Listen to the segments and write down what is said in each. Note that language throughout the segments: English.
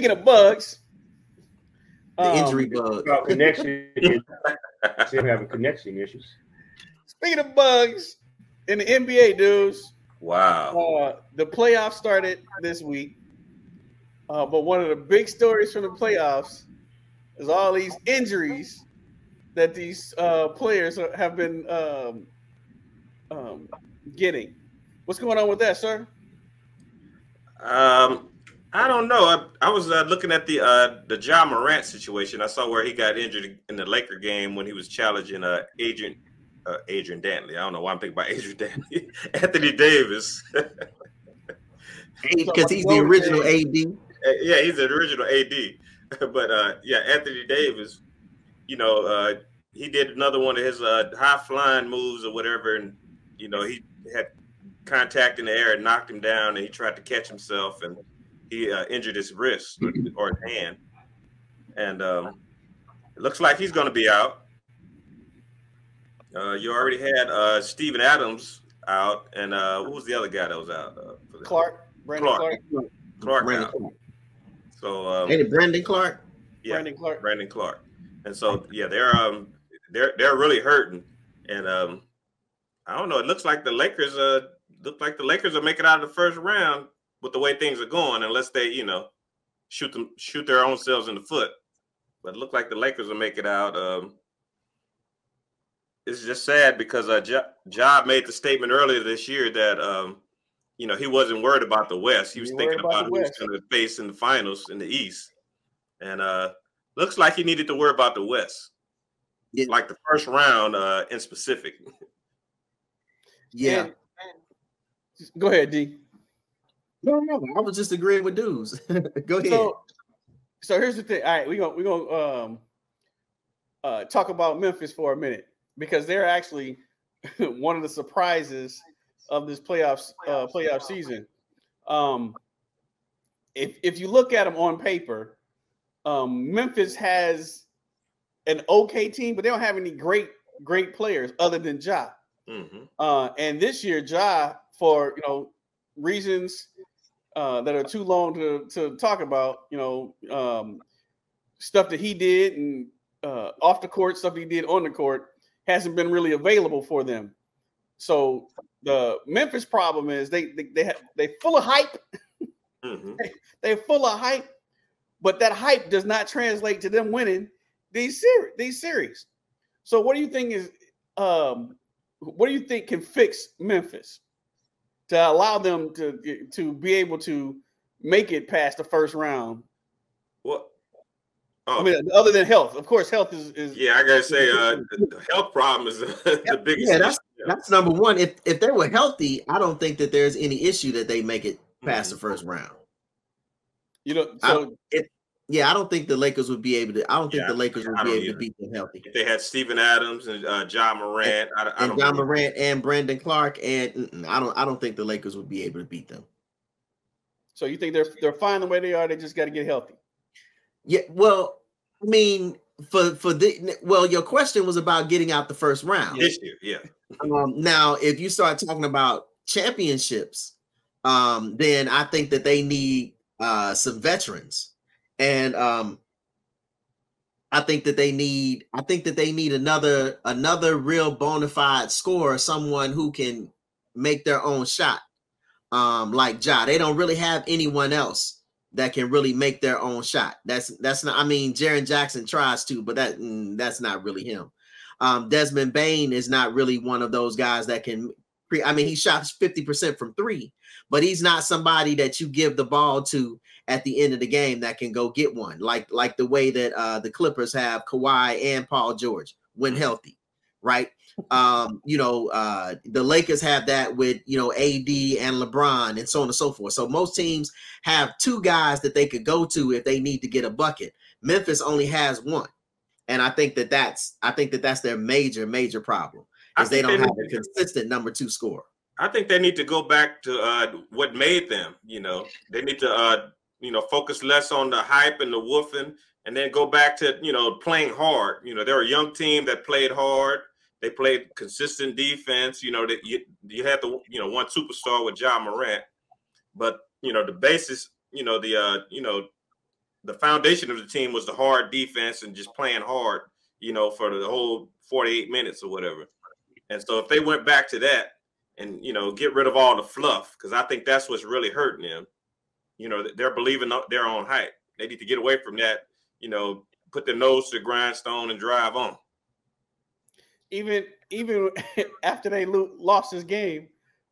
Speaking of bugs, the um, injury bug. About connection, still having connection issues. Speaking of bugs in the NBA, dudes. Wow. Uh, the playoffs started this week, uh, but one of the big stories from the playoffs is all these injuries that these uh, players have been um, um, getting. What's going on with that, sir? Um, I don't know. I, I was uh, looking at the uh, the Ja Morant situation. I saw where he got injured in the Laker game when he was challenging uh, Agent uh, Adrian Dantley. I don't know why I'm thinking about Adrian Dantley. Anthony Davis. Because he's the original AD. Uh, yeah, he's the original AD. but uh, yeah, Anthony Davis, you know, uh, he did another one of his uh, high flying moves or whatever, and you know he had contact in the air and knocked him down, and he tried to catch himself, and he uh, injured his wrist or his hand, and um, it looks like he's going to be out. Uh, you already had uh, Steven Adams out, and uh, who was the other guy that was out? Uh, Clarke, Brandon Clarke. Clarke, Clarke Brandon out. Clarke. So, um, and Brandon Clarke. Yeah, Brandon Clarke. Brandon Clarke. And so, yeah, they're um, they're they're really hurting, and um, I don't know. It looks like the Lakers uh look like the Lakers are making out of the first round with the way things are going, unless they you know shoot them shoot their own selves in the foot. But it looked like the Lakers will make it out. Um, it's just sad because uh, Job made the statement earlier this year that um, you know he wasn't worried about the West. He was thinking about, about who was going to face in the finals in the East, and uh, looks like he needed to worry about the West, yeah. like the first round uh, in specific. Yeah. And, go ahead, D. No, no, I was just agreeing with dudes. go ahead. So, so here's the thing. All right, we're gonna we're gonna um uh talk about Memphis for a minute because they're actually one of the surprises of this playoffs uh playoff season. Um if if you look at them on paper, um Memphis has an okay team, but they don't have any great great players other than Ja. Mm-hmm. Uh, and this year, Ja, for you know reasons uh, that are too long to to talk about, you know, um, stuff that he did and uh, off the court stuff he did on the court hasn't been really available for them. So the Memphis problem is they they they have, they full of hype. Mm-hmm. they, are full of hype, but that hype does not translate to them winning these series. These series. So what do you think is um, what do you think can fix Memphis to allow them to to be able to make it past the first round? What? Oh. I mean, other than health, of course, health is. is yeah, I gotta say, uh, the health problem is the biggest. Yeah, that's that's number one. If if they were healthy, I don't think that there's any issue that they make it past mm-hmm. the first round. You know, so I, if yeah, I don't think the Lakers would be able to. I don't think the Lakers would be able either. to beat them healthy. If they had Steven Adams and uh, Ja Morant, and, I, I and Ja Morant and Brandon Clarke, and I don't. I don't think the Lakers would be able to beat them. So you think they're they're fine the way they are? They just got to get healthy. Yeah. Well, I mean, for for the well, your question was about getting out the first round this year. Yeah. Um, now, if you start talking about championships, um, then I think that they need uh, some veterans and um I think that they need I think that they need another another real bona fide scorer, someone who can make their own shot. Um like Ja. They don't really have anyone else that can really make their own shot. That's that's not I mean Jaren Jackson tries to, but that mm, that's not really him. Um Desmond Bane is not really one of those guys that can I mean he shot 50% from 3, but he's not somebody that you give the ball to at the end of the game that can go get one, like like the way that uh, the Clippers have Kawhi and Paul George when healthy, right? Um, you know, uh, the Lakers have that with you know AD and LeBron and so on and so forth. So most teams have two guys that they could go to if they need to get a bucket. Memphis only has one, and I think that that's I think that that's their major major problem is they don't they have a consistent number two score. I think they need to go back to uh, what made them. You know, they need to uh, you know, focus less on the hype and the woofing, and then go back to you know playing hard. You know, they're a young team that played hard. They played consistent defense. You know that you you had the you know one superstar with Ja Morant, but you know the basis. You know the uh you know the foundation of the team was the hard defense and just playing hard, you know, for the whole 48 minutes or whatever. And so if they went back to that and you know get rid of all the fluff, because I think that's what's really hurting them. You know, they're believing their own hype. They need to get away from that. You know, put their nose to the grindstone and drive on. Even even after they lo- lost this game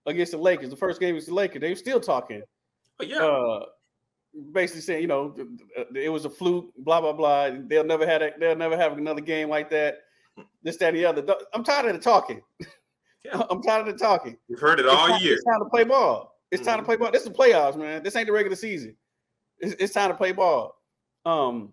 against the Lakers, the first game was the Lakers. They were still talking. But yeah, Uh, basically saying, you know, th- it was a fluke, blah blah blah. They'll never have a, they'll never have another game like that. This, that, and the other. I'm tired of the talking. I'm tired of the talking. we've heard it It's all time, year. It's time to play ball. It's time to Mhm. play ball. This is the playoffs, man. This ain't the regular season. It's, it's time to play ball. Um,